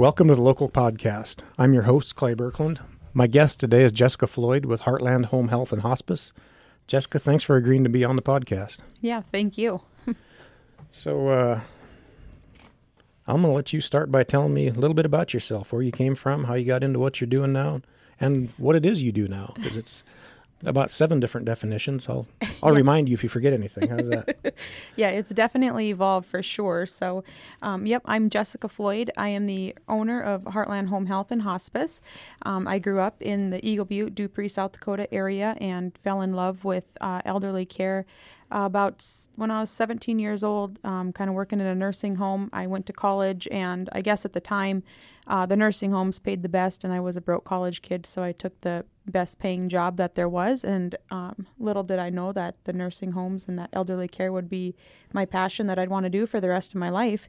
Welcome to the local podcast. I'm your host, Clay Berkland. My guest today is Jesika Floyd with Heartland Home Health and Hospice. Jesika, thanks for agreeing to be on the podcast. Yeah, thank you. So, uh, I'm going to let you start by telling me a little bit about yourself, where you came from, how you got into what you're doing now, and what it is you do now, because it's about seven different definitions. I'll I'll Yeah. remind you if you forget anything. How's that? Yeah, it's definitely evolved for sure. So, um, yep, I'm Jesika Floyd. I am the owner of Heartland Home Health and Hospice. Um, I grew up in the Eagle Butte, Dupree, South Dakota area and fell in love with uh, elderly care. Uh, about when I was 17 years old, um, kind of working in a nursing home. I went to college, and I guess at the time, uh, the nursing homes paid the best, and I was a broke college kid, so I took the best paying job that there was. And um, little did I know that the nursing homes and that elderly care would be my passion that I'd want to do for the rest of my life.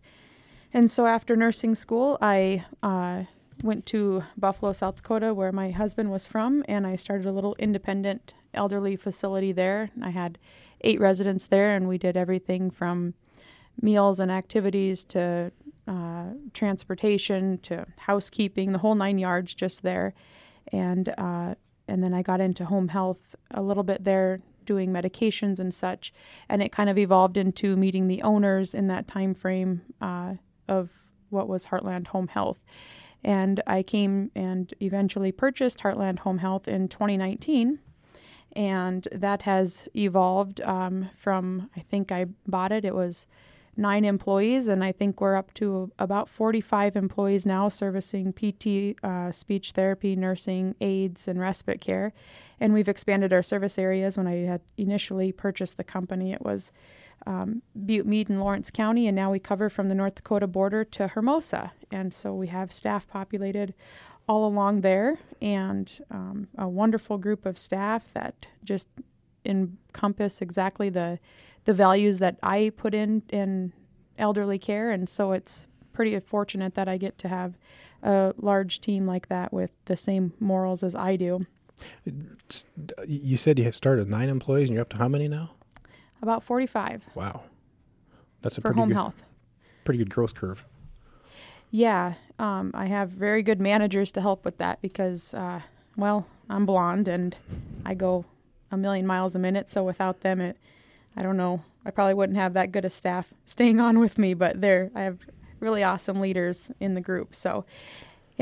And so after nursing school, I uh, went to Buffalo, South Dakota, where my husband was from, and I started a little independent elderly facility there. I had eight residents there, and we did everything from meals and activities to uh, transportation to housekeeping, the whole nine yards just there. And uh, and then I got into home health a little bit there, doing medications and such. And it kind of evolved into meeting the owners in that time frame uh, of what was Heartland Home Health. And I came and eventually purchased Heartland Home Health in 2019 and that has evolved um, from I think I bought it. It was nine employees, and I think we're up to about 45 employees now, servicing PT, uh, speech therapy, nursing, aids, and respite care. And we've expanded our service areas. When I had initially purchased the company, it was um, Butte, Meade and Lawrence County, and now we cover from the North Dakota border to Hermosa. And so we have staff populated all along there and um, a wonderful group of staff that just encompass exactly the the values that I put in in elderly care and so it's pretty fortunate that I get to have a large team like that with the same morals as I do. You said you started with nine employees, and you're up to how many now? About 45 Wow, that's a for pretty home good, health. pretty good growth curve. Yeah, um, I have very good managers to help with that because, uh, well, I'm blonde and I go a million miles a minute. So without them, it, I don't know, I probably wouldn't have that good a staff staying on with me. But there, I have really awesome leaders in the group. So,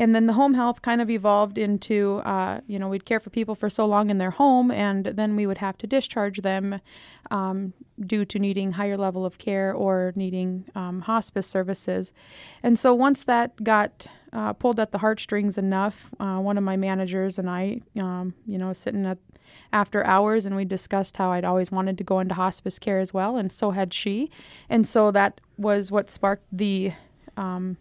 and then the home health kind of evolved into, uh, you know, we'd care for people for so long in their home, and then we would have to discharge them um, due to needing higher level of care or needing um, hospice services. And so once that got uh, pulled at the heartstrings enough, uh, one of my managers and I, um, you know, sitting at after hours, and we discussed how I'd always wanted to go into hospice care as well, and so had she. And so that was what sparked the um,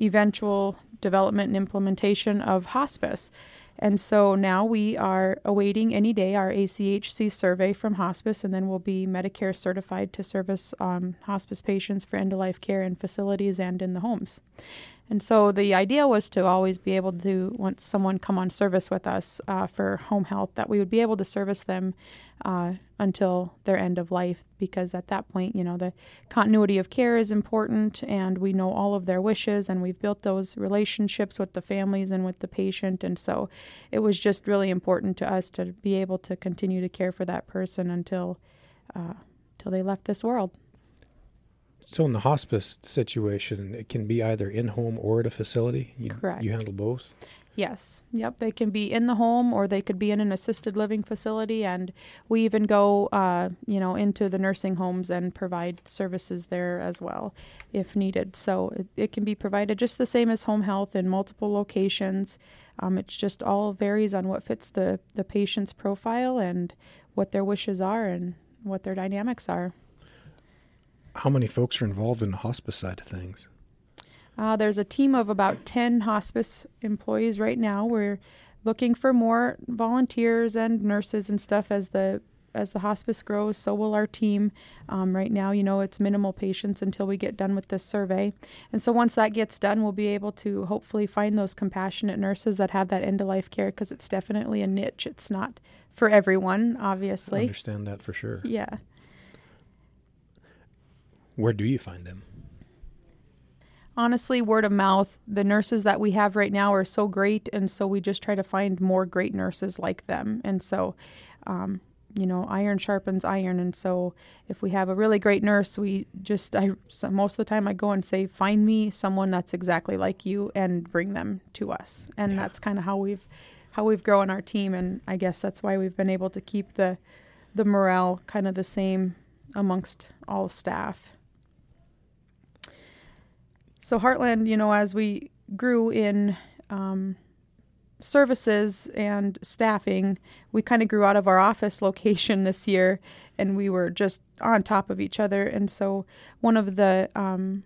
eventual development and implementation of hospice. And so now we are awaiting any day our ACHC survey from hospice, and then we'll be Medicare certified to service um, hospice patients for end of life care in facilities and in the homes. And so the idea was to always be able to, once someone come on service with us uh, for home health, that we would be able to service them uh, until their end of life, because at that point, you know, the continuity of care is important, and we know all of their wishes, and we've built those relationships with the families and with the patient, and so it was just really important to us to be able to continue to care for that person until, uh, till they left this world. So in the hospice situation, it can be either in home or at a facility. You, Correct. You handle both. Yes. Yep. They can be in the home or they could be in an assisted living facility. And we even go, uh, you know, into the nursing homes and provide services there as well if needed. So it, it can be provided just the same as home health in multiple locations. Um, it's just all varies on what fits the, the patient's profile and what their wishes are and what their dynamics are. How many folks are involved in the hospice side of things? Uh, there's a team of about 10 hospice employees right now. We're looking for more volunteers and nurses and stuff as the as the hospice grows. So will our team. Um, right now, you know, it's minimal patients until we get done with this survey. And so once that gets done, we'll be able to hopefully find those compassionate nurses that have that end of life care because it's definitely a niche. It's not for everyone, obviously. I understand that for sure. Yeah. Where do you find them? honestly, word of mouth. The nurses that we have right now are so great, and so we just try to find more great nurses like them. And so, um, you know, iron sharpens iron, and so if we have a really great nurse, we just I most of the time I go and say, find me someone that's exactly like you, and bring them to us. And Yeah. that's kind of how we've how we've grown our team, and I guess that's why we've been able to keep the the morale kind of the same amongst all staff. So Heartland, you know, as we grew in um, services and staffing, we kind of grew out of our office location this year, and we were just on top of each other. And so, one of the um,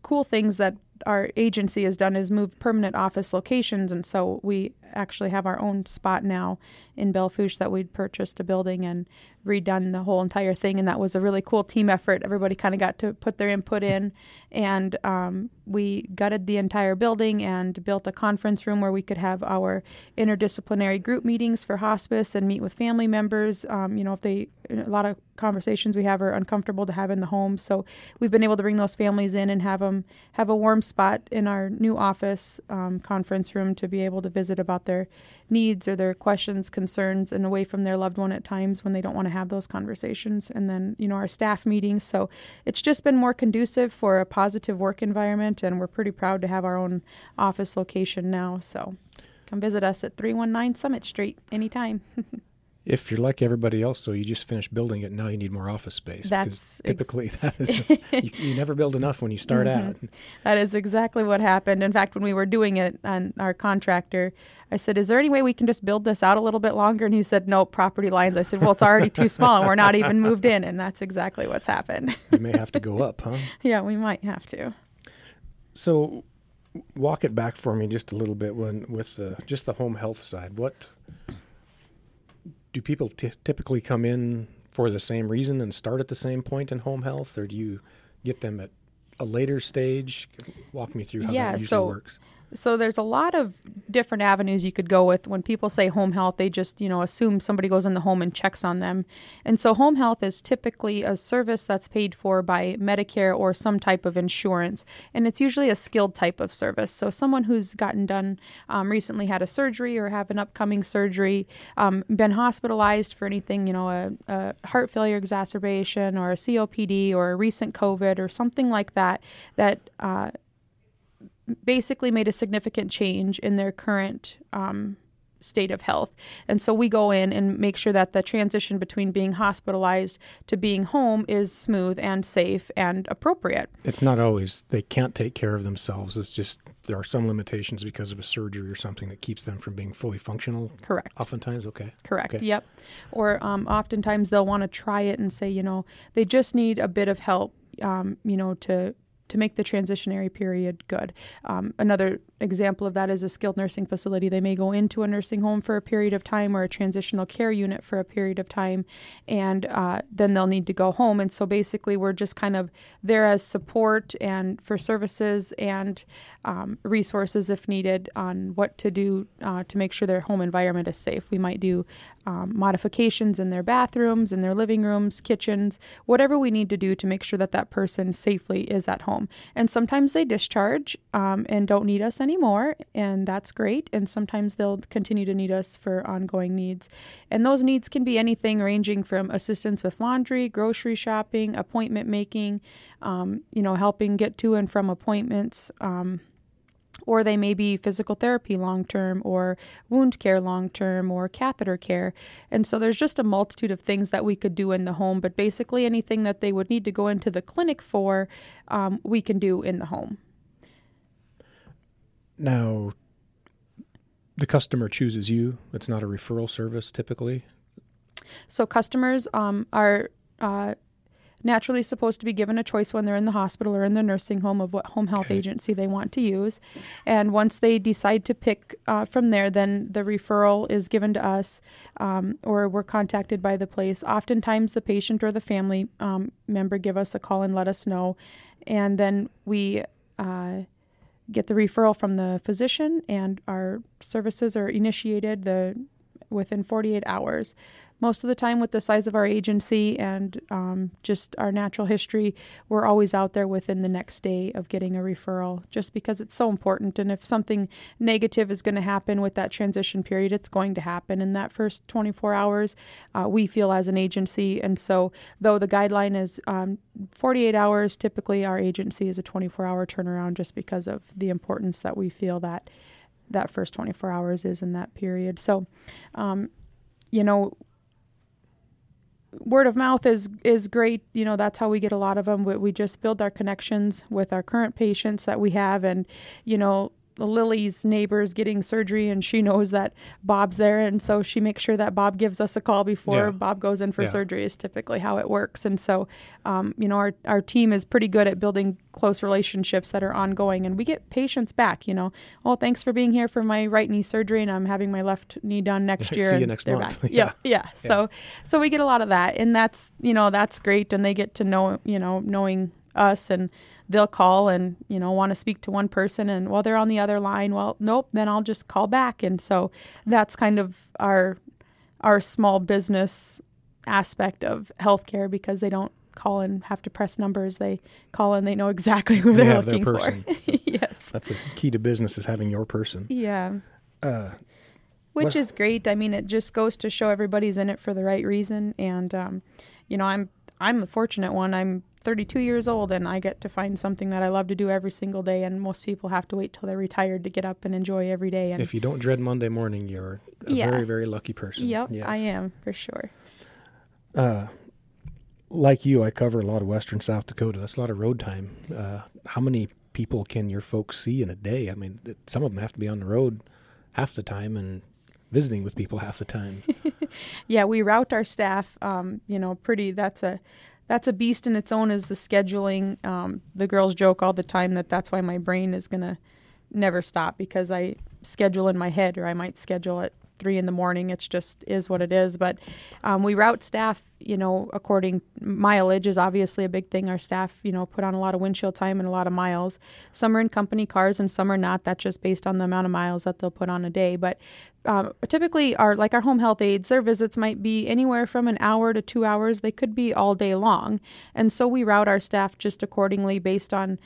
cool things that our agency has done is moved permanent office locations, and so we actually have our own spot now in Belle Fourche that we'd purchased a building and redone the whole entire thing, and that was a really cool team effort. Everybody kind of got to put their input in, and um, we gutted the entire building and built a conference room where we could have our interdisciplinary group meetings for hospice and meet with family members. Um, you know, if they a lot of conversations we have are uncomfortable to have in the home, so we've been able to bring those families in and have them have a warm spot in our new office um, conference room to be able to visit about their needs or their questions, concerns, and away from their loved one at times when they don't want to have those conversations. And then, you know, our staff meetings. So it's just been more conducive for a positive work environment, and we're pretty proud to have our own office location now. So come visit us at 319 Summit Street anytime. If you're like everybody else, so you just finished building it, now you need more office space. because That's ex- typically that is you, you never build enough when you start Mhm. out. That is exactly what happened. In fact, when we were doing it on our contractor, I said, Is there any way we can just build this out a little bit longer? And he said, No, property lines. I said, Well, it's already too small and we're not even moved in. And that's exactly what's happened. You may have to go up, huh? yeah, we might have to. So, walk it back for me just a little bit when with the just the home health side. What do people t- typically come in for the same reason and start at the same point in home health, or do you get them at a later stage? Walk me through how Yeah, that usually so- works. So there's a lot of different avenues you could go with. When people say home health, they just, you know, assume somebody goes in the home and checks on them. And so home health is typically a service that's paid for by Medicare or some type of insurance. And it's usually a skilled type of service. So someone who's gotten done um, recently had a surgery or have an upcoming surgery, um, been hospitalized for anything, you know, a, a heart failure exacerbation or a COPD or a recent COVID or something like that, that uh, basically made a significant change in their current um, state of health. And so we go in and make sure that the transition between being hospitalized to being home is smooth and safe and appropriate. It's not always they can't take care of themselves. It's just there are some limitations because of a surgery or something that keeps them from being fully functional. Correct. Oftentimes, okay. Correct. Okay. Yep. Or um, oftentimes they'll want to try it and say, you know, they just need a bit of help, um, you know, to to make the transitionary period good. Um, another example of that is a skilled nursing facility. They may go into a nursing home for a period of time or a transitional care unit for a period of time, and uh, then they'll need to go home. And so basically, we're just kind of there as support and for services and um, resources if needed on what to do uh, to make sure their home environment is safe. We might do um, modifications in their bathrooms, in their living rooms, kitchens, whatever we need to do to make sure that that person safely is at home. And sometimes they discharge um, and don't need us anymore, and that's great. And sometimes they'll continue to need us for ongoing needs. And those needs can be anything ranging from assistance with laundry, grocery shopping, appointment making, um, you know, helping get to and from appointments. Um, or they may be physical therapy long term, or wound care long term, or catheter care. And so there's just a multitude of things that we could do in the home, but basically anything that they would need to go into the clinic for, um, we can do in the home. Now, the customer chooses you. It's not a referral service typically. So customers um, are uh, naturally supposed to be given a choice when they're in the hospital or in the nursing home of what home health Okay. agency they want to use. And once they decide to pick uh, from there, then the referral is given to us um, or we're contacted by the place. Oftentimes, the patient or the family um, member give us a call and let us know. And then we uh, get the referral from the physician, and our services are initiated the within 48 hours. Most of the time with the size of our agency and um, just our natural history, we're always out there within the next day of getting a referral just because it's so important. And if something negative is going to happen with that transition period, it's going to happen in that first 24 hours, uh, we feel as an agency. And so, though the guideline is um, 48 hours, typically our agency is a 24 hour turnaround just because of the importance that we feel that that first 24 hours is in that period. So, um, you know, word of mouth is is great. You know, that's how we get a lot of them. We, we just build our connections with our current patients that we have, and you know, Lily's neighbor's getting surgery and she knows that Bob's there and so she makes sure that Bob gives us a call before Yeah. Bob goes in for Yeah. surgery is typically how it works and so um, you know our, our team is pretty good at building close relationships that are ongoing and we get patients back you know oh thanks for being here for my right knee surgery and I'm having my left knee done next year. See you next month. Yeah. yeah yeah so so we get a lot of that and that's you know that's great and they get to know you know knowing us and they'll call and you know want to speak to one person and well they're on the other line well nope then i'll just call back and so that's kind of our our small business aspect of healthcare because they don't call and have to press numbers they call and they know exactly who They their looking person. for yes That's the key to business is having your person. yeah Uh, which is great. I mean, it just goes to show everybody's in it for the right reason. And um, you know, I'm I'm the fortunate one. I'm 32 years old, and I get to find something that I love to do every single day. And most people have to wait till they're retired to get up and enjoy every day. And if you don't dread Monday morning, you're a Yeah. very, very lucky person. yep, Yes. I am for sure. Uh, like you, I cover a lot of Western South Dakota. That's a lot of road time. Uh, how many people can your folks see in a day? I mean, some of them have to be on the road half the time and visiting with people half the time. Yeah, we route our staff. Um, you know, pretty. That's a that's a beast in its own. Is the scheduling. Um, the girls joke all the time that that's why my brain is gonna never stop because I schedule in my head, or I might schedule at three in the morning. It's just is what it is. But um, we route staff. You know, according mileage is obviously a big thing. Our staff, you know, put on a lot of windshield time and a lot of miles. Some are in company cars and some are not. That's just based on the amount of miles that they'll put on a day. But um, typically, our like our home health aides, their visits might be anywhere from an hour to two hours. They could be all day long, and so we route our staff just accordingly based on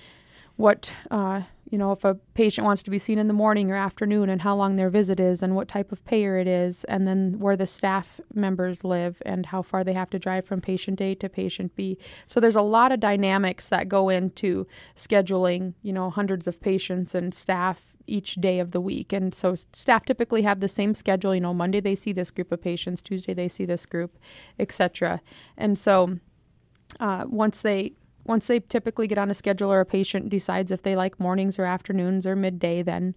what uh, you know if a patient wants to be seen in the morning or afternoon and how long their visit is and what type of payer it is and then where the staff members live and how far they have to drive from patient A to patient B. So there's a lot of dynamics that go into scheduling, you know, hundreds of patients and staff each day of the week. And so staff typically have the same schedule, you know, Monday they see this group of patients, Tuesday they see this group, etc. And so uh, once they once they typically get on a schedule or a patient decides if they like mornings or afternoons or midday, then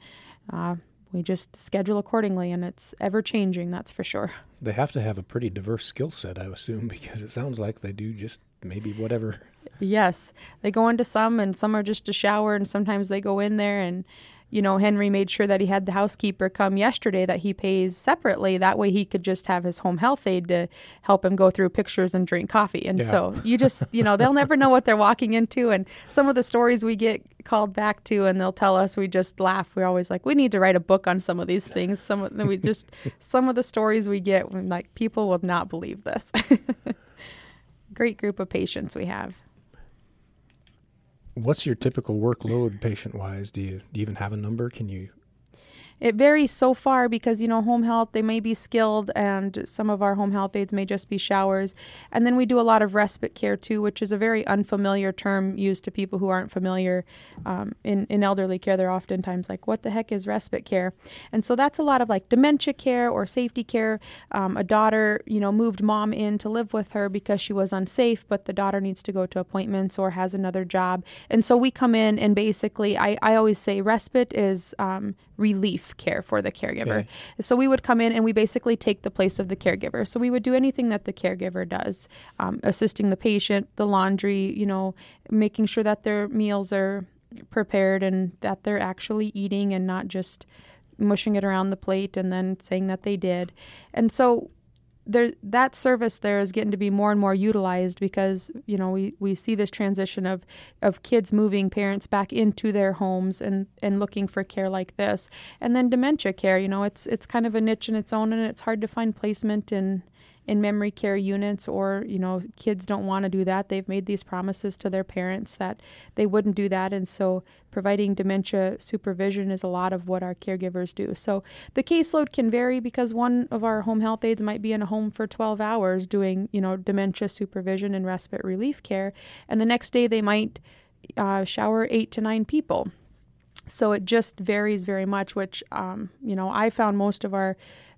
uh, we just schedule accordingly, and it's ever changing. That's for sure. they have to have a pretty diverse skill set, I assume, because it sounds like they do just maybe whatever. Yes, they go into some, and some are just a shower, and sometimes they go in there and. You know, Henry made sure that he had the housekeeper come yesterday that he pays separately. That way he could just have his home health aide to help him go through pictures and drink coffee. And Yeah. so you just, you know, they'll never know what they're walking into. And some of the stories we get called back to and they'll tell us, we just laugh. We're always like, we need to write a book on some of these things. Some of we just, some of the stories we get, like, people will not believe this. Great group of patients we have. What's your typical workload patient wise? Do you, do you even have a number? Can you? It varies so far because, you know, home health, they may be skilled and some of our home health aides may just be showers. And then we do a lot of respite care too, which is a very unfamiliar term used to people who aren't familiar um, in, in elderly care. They're oftentimes like, what the heck is respite care? And so that's a lot of like dementia care or safety care. Um, a daughter, you know, moved mom in to live with her because she was unsafe, but the daughter needs to go to appointments or has another job. And so we come in and basically, I, I always say respite is um, relief care for the caregiver. Okay. So we would come in and we basically take the place of the caregiver. So we would do anything that the caregiver does, um, assisting the patient, the laundry, you know, making sure that their meals are prepared and that they're actually eating and not just mushing it around the plate and then saying that they did. And so there that service there is getting to be more and more utilized because you know we, we see this transition of of kids moving parents back into their homes and and looking for care like this. And then dementia care you know it's it's kind of a niche in its own and it's hard to find placement in in memory care units, or you know, kids don't want to do that. They've made these promises to their parents that they wouldn't do that, and so providing dementia supervision is a lot of what our caregivers do. So the caseload can vary because one of our home health aides might be in a home for 12 hours doing, you know, dementia supervision and respite relief care, and the next day they might uh, shower eight to nine people. So it just varies very much, which, um, you know, I found most of our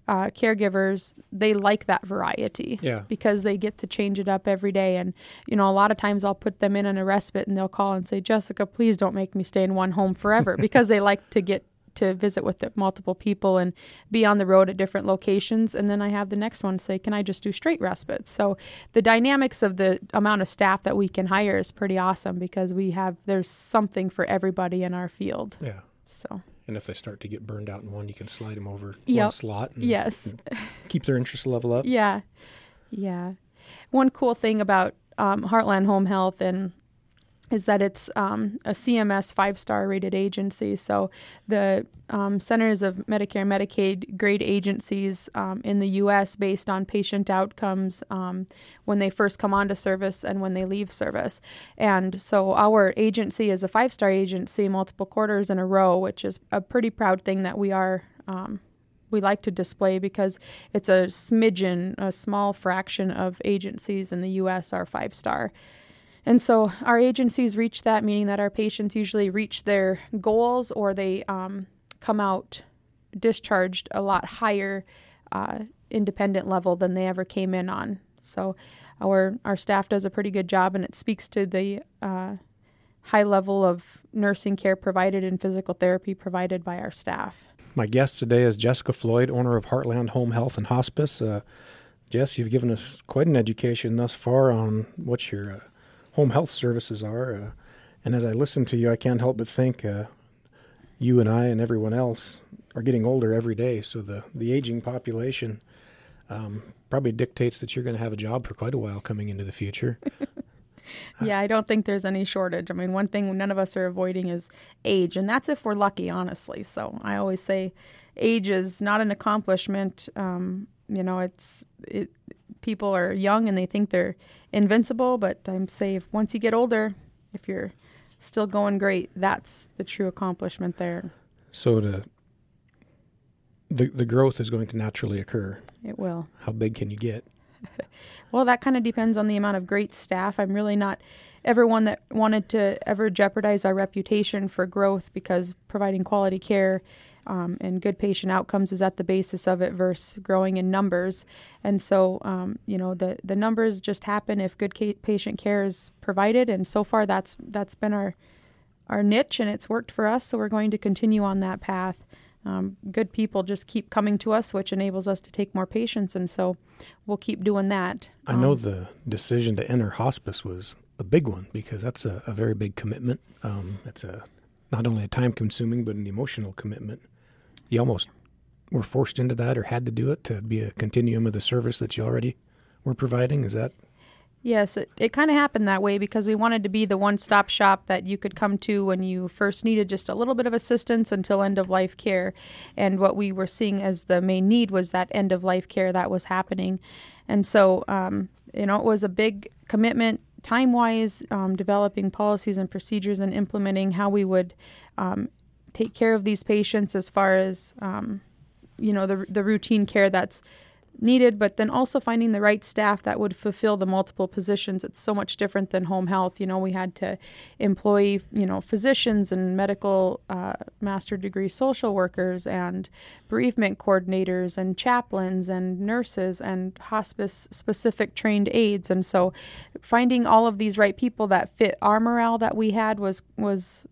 uh, caregivers, they like that variety. Yeah. Because they get to change it up every day. And, you know, a lot of times I'll put them in on a respite and they'll call and say, Jesika, please don't make me stay in one home forever because they like to get to visit with multiple people and be on the road at different locations. And then I have the next one say, can I just do straight respite? So the dynamics of the amount of staff that we can hire is pretty awesome because we have, there's something for everybody in our field. Yeah. So. And if they start to get burned out in one, you can slide them over Yep. one slot. And, Yes. keep their interest level up. Yeah, yeah. One cool thing about um, Heartland Home Health and is that it's um, a CMS five star rated agency. So the um, Centers of Medicare and Medicaid grade agencies um, in the U.S. based on patient outcomes um, when they first come onto service and when they leave service. And so our agency is a five star agency, multiple quarters in a row, which is a pretty proud thing that we are. Um, we like to display because it's a smidgen, a small fraction of agencies in the U.S. are five star. And so our agencies reach that, meaning that our patients usually reach their goals or they um, come out discharged a lot higher uh, independent level than they ever came in on. So our our staff does a pretty good job, and it speaks to the uh, high level of nursing care provided and physical therapy provided by our staff. My guest today is Jesika Floyd, owner of Heartland Home Health and Hospice. Uh, Jess, you've given us quite an education thus far on what your uh, home health services are. Uh, and as I listen to you, I can't help but think uh, you and I and everyone else are getting older every day. So the, the aging population um, probably dictates that you're going to have a job for quite a while coming into the future. Yeah, I don't think there's any shortage. I mean, one thing none of us are avoiding is age, and that's if we're lucky, honestly. So I always say age is not an accomplishment. Um, you know, it's it, people are young and they think they're invincible, but I'm say if once you get older, if you're still going great, that's the true accomplishment there. so the, the the growth is going to naturally occur. It will. How big can you get? Well, that kind of depends on the amount of great staff. I'm really not ever one that wanted to ever jeopardize our reputation for growth because providing quality care um, and good patient outcomes is at the basis of it versus growing in numbers. And so, um, you know, the, the numbers just happen if good ca- patient care is provided. And so far, that's that's been our our niche, and it's worked for us. So we're going to continue on that path. Um, good people just keep coming to us, which enables us to take more patients, and so we'll keep doing that. I know Um, the decision to enter hospice was a big one because that's a, a very big commitment. Um, it's a not only a time consuming but an emotional commitment. You almost were forced into that or had to do it to be a continuum of the service that you already were providing. Is that Yes, it, it kind of happened that way because we wanted to be the one stop shop that you could come to when you first needed just a little bit of assistance until end of life care. And what we were seeing as the main need was that end of life care that was happening. And so, um, you know, it was a big commitment time wise, um, developing policies and procedures and implementing how we would um, take care of these patients as far as, um, you know, the, the routine care that's needed, but then also finding the right staff that would fulfill the multiple positions. It's so much different than home health. You know, we had to employ, you know, physicians and medical uh, master degree social workers and bereavement coordinators and chaplains and nurses and hospice specific trained aides. And so finding all of these right people that fit our morale that we had was was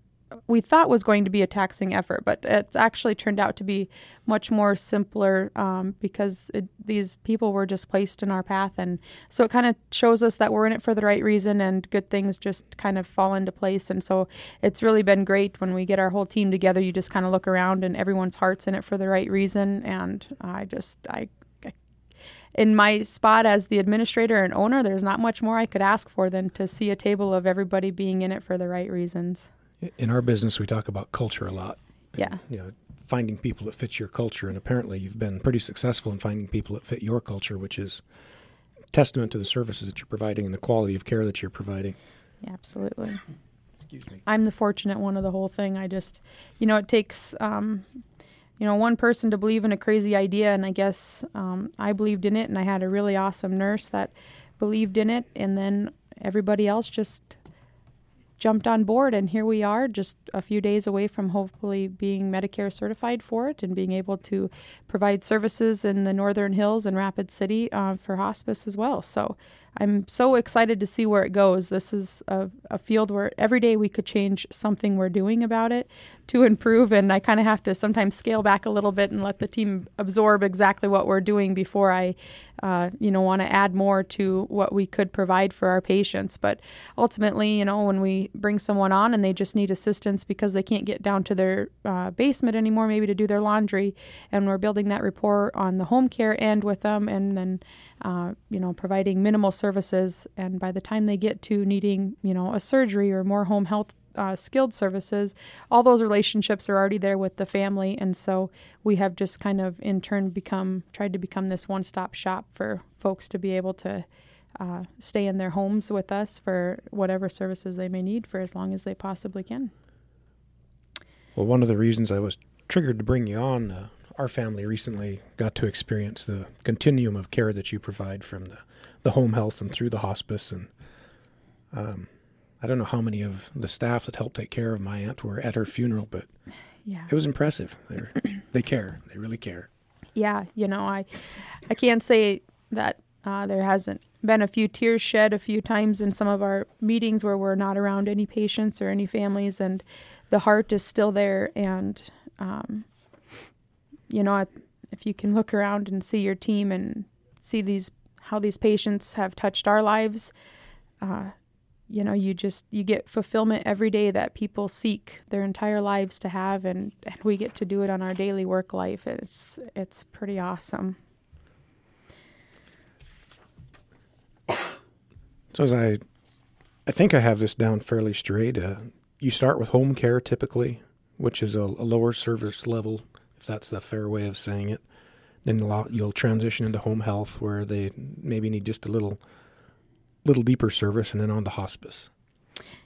we thought was going to be a taxing effort, but it's actually turned out to be much more simpler um, because it, these people were just placed in our path, and so it kind of shows us that we're in it for the right reason, and good things just kind of fall into place. And so it's really been great when we get our whole team together. You just kind of look around, and everyone's heart's in it for the right reason, and I just I. In my spot as the administrator and owner, there's not much more I could ask for than to see a table of everybody being in it for the right reasons. In our business we talk about culture a lot. Yeah. You know, finding people that fit your culture, and apparently you've been pretty successful in finding people that fit your culture, which is testament to the services that you're providing and the quality of care that you're providing. Yeah, absolutely. Excuse me. I'm the fortunate one of the whole thing. I just, you know, it takes, um, you know, one person to believe in a crazy idea, and I guess um, I believed in it, and I had a really awesome nurse that believed in it, and then everybody else just jumped on board, and here we are, just a few days away from hopefully being Medicare certified for it and being able to provide services in the Northern Hills and Rapid City uh, for hospice as well. So I'm so excited to see where it goes. This is a, a field where every day we could change something we're doing about it to improve. And I kind of have to sometimes scale back a little bit and let the team absorb exactly what we're doing before I, uh, you know, want to add more to what we could provide for our patients. But ultimately, you know, when we bring someone on and they just need assistance because they can't get down to their uh, basement anymore, maybe to do their laundry, and we're building that rapport on the home care end with them, and then uh, you know, providing minimal services. And by the time they get to needing, you know, a surgery or more home health uh, skilled services, all those relationships are already there with the family. And so we have just kind of in turn become, tried to become this one stop shop for folks to be able to uh, stay in their homes with us for whatever services they may need for as long as they possibly can. Well, one of the reasons I was triggered to bring you on uh, our family recently got to experience the continuum of care that you provide from the, the home health and through the hospice. And um, I don't know how many of the staff that helped take care of my aunt were at her funeral, but yeah. it was impressive. They they care. They really care. Yeah, you know, I I can't say that uh, there hasn't been a few tears shed a few times in some of our meetings where we're not around any patients or any families, and the heart is still there. And um, you know, if you can look around and see your team and see these how these patients have touched our lives, uh, you know, you just you get fulfillment every day that people seek their entire lives to have, and, and we get to do it on our daily work life. It's it's pretty awesome. So as I, I think I have this down fairly straight. Uh, you start with home care typically, which is a, a lower service level if that's the fair way of saying it. Then you'll transition into home health, where they maybe need just a little, little deeper service, and then on to hospice.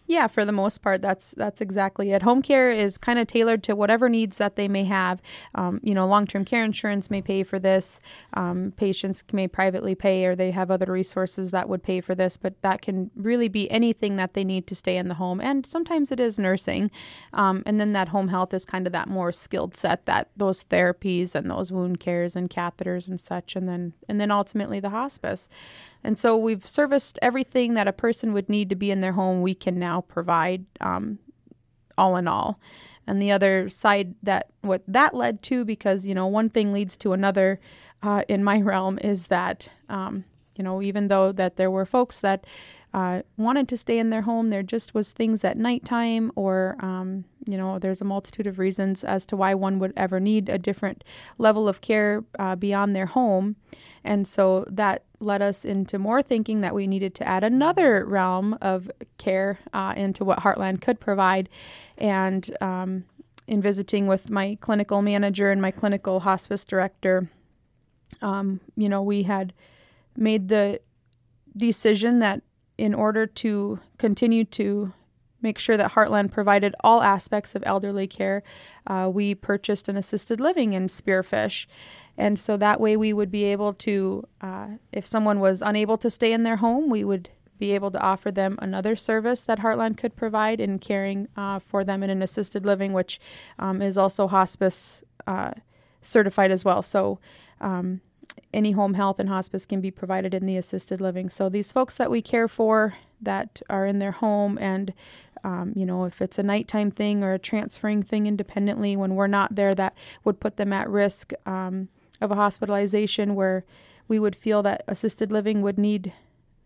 Yeah, for the most part, that's that's exactly it. Home care is kind of tailored to whatever needs that they may have. Um, you know, long-term care insurance may pay for this. Um, patients may privately pay, or they have other resources that would pay for this. But that can really be anything that they need to stay in the home, and sometimes it is nursing. Um, and then that home health is kind of that more skilled set, that those therapies and those wound cares and catheters and such, and then and then ultimately the hospice. And so we've serviced everything that a person would need to be in their home, we can now provide um, all in all. And the other side that what that led to, because, you know, one thing leads to another uh, in my realm is that, um, you know, even though that there were folks that uh, wanted to stay in their home, there just was things at nighttime, or um, you know, there's a multitude of reasons as to why one would ever need a different level of care uh, beyond their home. And so that led us into more thinking that we needed to add another realm of care uh, into what Heartland could provide. And um, in visiting with my clinical manager and my clinical hospice director, um, you know, we had made the decision that in order to continue to make sure that Heartland provided all aspects of elderly care, uh, we purchased an assisted living in Spearfish. And so that way we would be able to, uh, if someone was unable to stay in their home, we would be able to offer them another service that Heartland could provide in caring uh, for them in an assisted living, which um, is also hospice uh, certified as well. So um, any home health and hospice can be provided in the assisted living. So these folks that we care for that are in their home and um, you know, if it's a nighttime thing or a transferring thing independently when we're not there, that would put them at risk. Um, of a hospitalization where we would feel that assisted living would need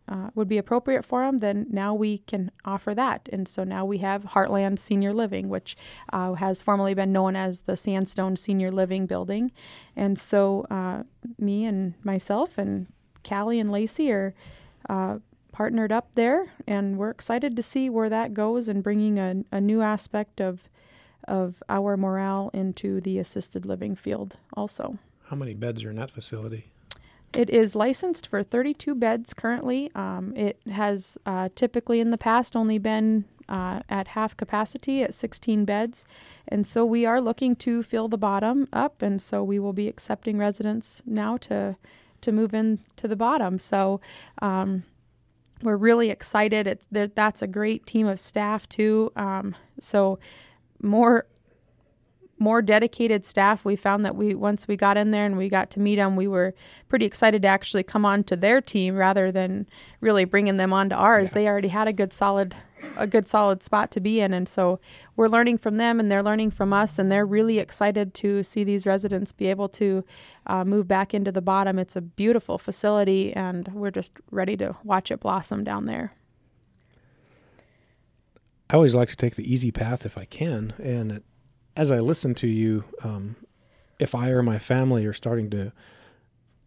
uh, would be appropriate for them, then now we can offer that. And so now we have Heartland Senior Living, which uh, has formerly been known as the Sandstone Senior Living Building. And so uh, me and myself and Callie and Lacey are uh, partnered up there, and we're excited to see where that goes and bringing a, a new aspect of of our morale into the assisted living field also. How many beds are in that facility? It is licensed for 32 beds currently. Um, it has uh, typically in the past only been uh, at half capacity at 16 beds. And so we are looking to fill the bottom up. And so we will be accepting residents now to, to move in to the bottom. So um, we're really excited. It's that's a great team of staff too. Um, so more more dedicated staff. We found that we once we got in there and we got to meet them, we were pretty excited to actually come on to their team rather than really bringing them onto ours. Yeah. They already had a good solid a good solid spot to be in and so we're learning from them and they're learning from us and they're really excited to see these residents be able to uh, move back into the bottom it's a beautiful facility and we're just ready to watch it blossom down there i always like to take the easy path if i can and it, as I listen to you, um, if I or my family are starting to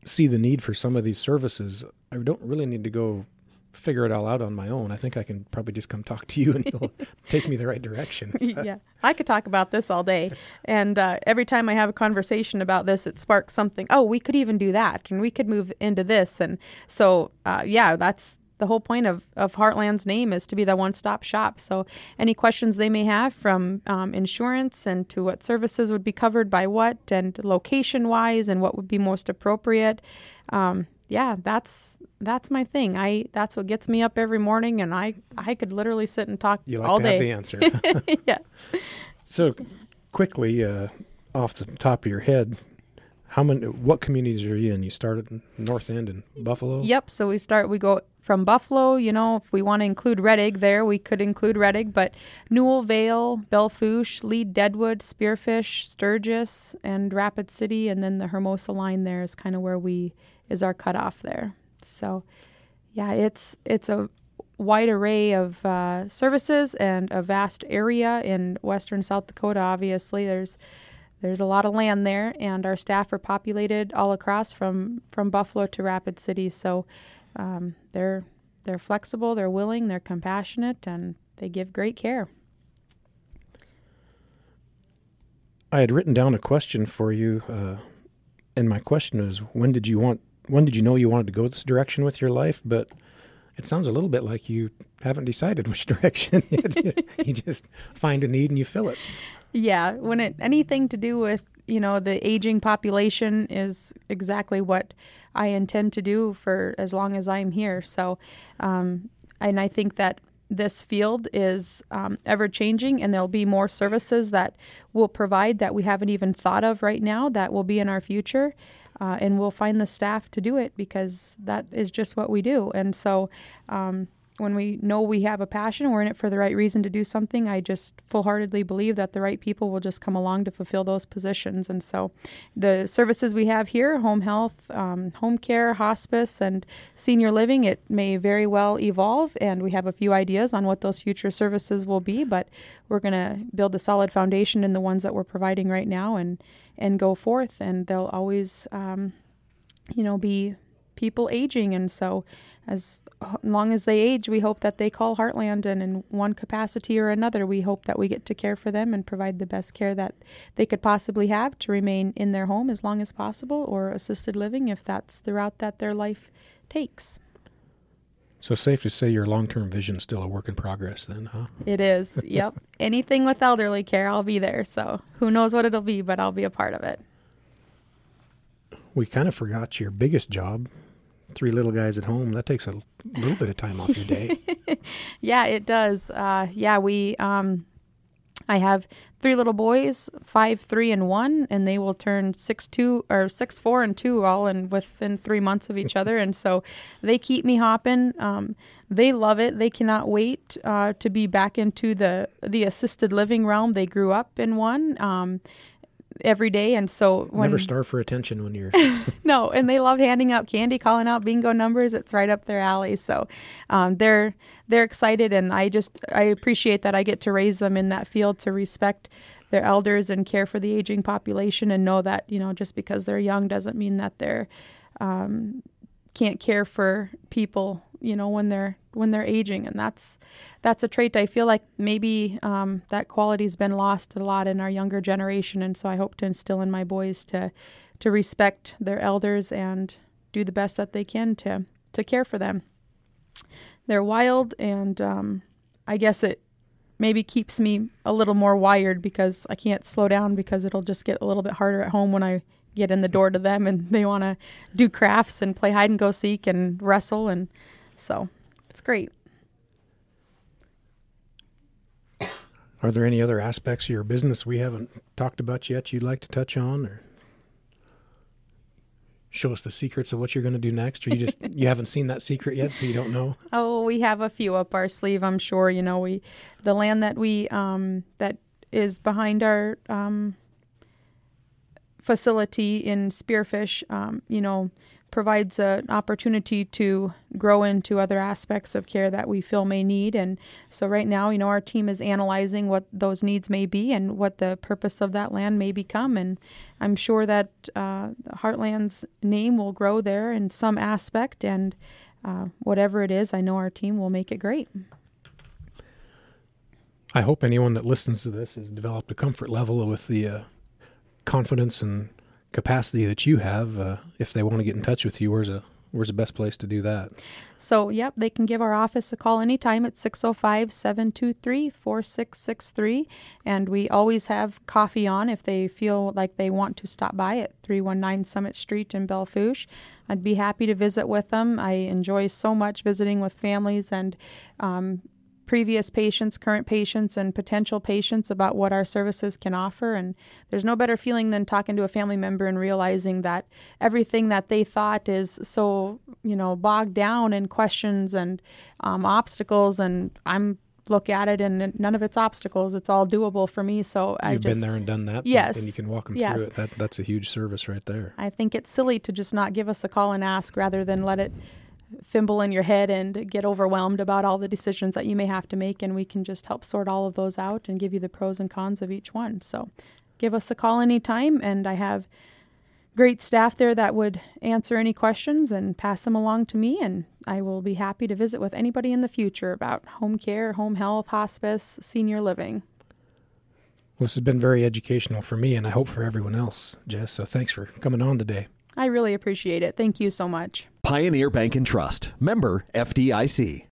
see the need for some of these services, I don't really need to go figure it all out on my own. I think I can probably just come talk to you and you'll take me the right direction. yeah, I could talk about this all day. And uh, every time I have a conversation about this, it sparks something. Oh, we could even do that, and we could move into this. And so, uh, yeah, that's the whole point of, of Heartland's name is to be the one stop shop. So, any questions they may have from um, insurance and to what services would be covered by what and location wise and what would be most appropriate. Um, yeah, that's that's my thing. I that's what gets me up every morning, and I I could literally sit and talk you like all to day. Have the answer. yeah. So, quickly, uh, off the top of your head, how many? What communities are you in? You started North End and Buffalo. Yep. So we start. We go from Buffalo, you know, if we want to include Redig there, we could include Redig, but Newell, Vale, Belle Fourche, Lead, Deadwood, Spearfish, Sturgis, and Rapid City, and then the Hermosa line there is kind of where we is our cutoff there. So, yeah, it's it's a wide array of uh, services and a vast area in western South Dakota. Obviously, there's there's a lot of land there, and our staff are populated all across from from Buffalo to Rapid City. So um, they're they're flexible, they're willing, they're compassionate, and they give great care. I had written down a question for you, uh, and my question was, when did you want? When did you know you wanted to go this direction with your life? But it sounds a little bit like you haven't decided which direction. you just find a need and you fill it. Yeah, when it anything to do with you know the aging population is exactly what I intend to do for as long as I'm here. So, um, and I think that this field is um, ever changing, and there'll be more services that we'll provide that we haven't even thought of right now that will be in our future. Uh, and we'll find the staff to do it because that is just what we do. And so, um, when we know we have a passion, we're in it for the right reason to do something, I just full heartedly believe that the right people will just come along to fulfill those positions. And so the services we have here home health, um, home care, hospice, and senior living it may very well evolve. And we have a few ideas on what those future services will be, but we're going to build a solid foundation in the ones that we're providing right now and, and go forth. And they'll always, um, you know, be people aging. And so as long as they age, we hope that they call Heartland, and in one capacity or another, we hope that we get to care for them and provide the best care that they could possibly have to remain in their home as long as possible, or assisted living if that's the route that their life takes. So safe to say your long-term vision is still a work in progress, then, huh? It is. yep. Anything with elderly care, I'll be there. So who knows what it'll be, but I'll be a part of it. We kind of forgot your biggest job three little guys at home, that takes a little bit of time off your day. yeah, it does. Uh, yeah, we. Um, I have three little boys, five, three, and one, and they will turn six, two, or six, four, and two, all in within three months of each other, and so they keep me hopping. Um, they love it. They cannot wait uh, to be back into the the assisted living realm. They grew up in one. Um, every day. And so when, never starve for attention when you're no, and they love handing out candy, calling out bingo numbers. It's right up their alley. So um, they're they're excited, and I just I appreciate that I get to raise them in that field to respect their elders and care for the aging population, and know that you know just because they're young doesn't mean that they're um, can't care for people you know when they're when they're aging and that's that's a trait i feel like maybe um, that quality's been lost a lot in our younger generation and so i hope to instill in my boys to to respect their elders and do the best that they can to to care for them. They're wild, and um, I guess it maybe keeps me a little more wired because I can't slow down because it'll just get a little bit harder at home when I get in the door to them and they want to do crafts and play hide and go seek and wrestle and so it's great. Are there any other aspects of your business we haven't talked about yet you'd like to touch on or show us the secrets of what you're going to do next or you just you haven't seen that secret yet so you don't know? Oh, we have a few up our sleeve, I'm sure, you know, we the land that we um that is behind our um facility in Spearfish, um, you know, provides an opportunity to grow into other aspects of care that we feel may need. And so, right now, you know, our team is analyzing what those needs may be and what the purpose of that land may become. And I'm sure that uh, Heartland's name will grow there in some aspect. And uh, whatever it is, I know our team will make it great. I hope anyone that listens to this has developed a comfort level with the uh, confidence and capacity that you have, uh, if they want to get in touch with you, where's a where's the best place to do that? So, yep, they can give our office a call anytime at 605 723 4663. And we always have coffee on if they feel like they want to stop by at 319 Summit Street in Belle Fourche. I'd be happy to visit with them. I enjoy so much visiting with families and um, previous patients, current patients, and potential patients about what our services can offer. And there's no better feeling than talking to a family member and realizing that everything that they thought is so, you know, bogged down in questions and um, obstacles. And I'm look at it and none of it's obstacles. It's all doable for me. So You've I just been there and done that. Yes. And you can walk them Yes. through it. That, that's a huge service right there. I think it's silly to just not give us a call and ask rather than let it fimble in your head and get overwhelmed about all the decisions that you may have to make. And we can just help sort all of those out and give you the pros and cons of each one. So give us a call anytime. And I have great staff there that would answer any questions and pass them along to me. And I will be happy to visit with anybody in the future about home care, home health, hospice, senior living. Well, this has been very educational for me and I hope for everyone else, Jess. So thanks for coming on today. I really appreciate it. Thank you so much. Pioneer Bank and Trust, member FDIC.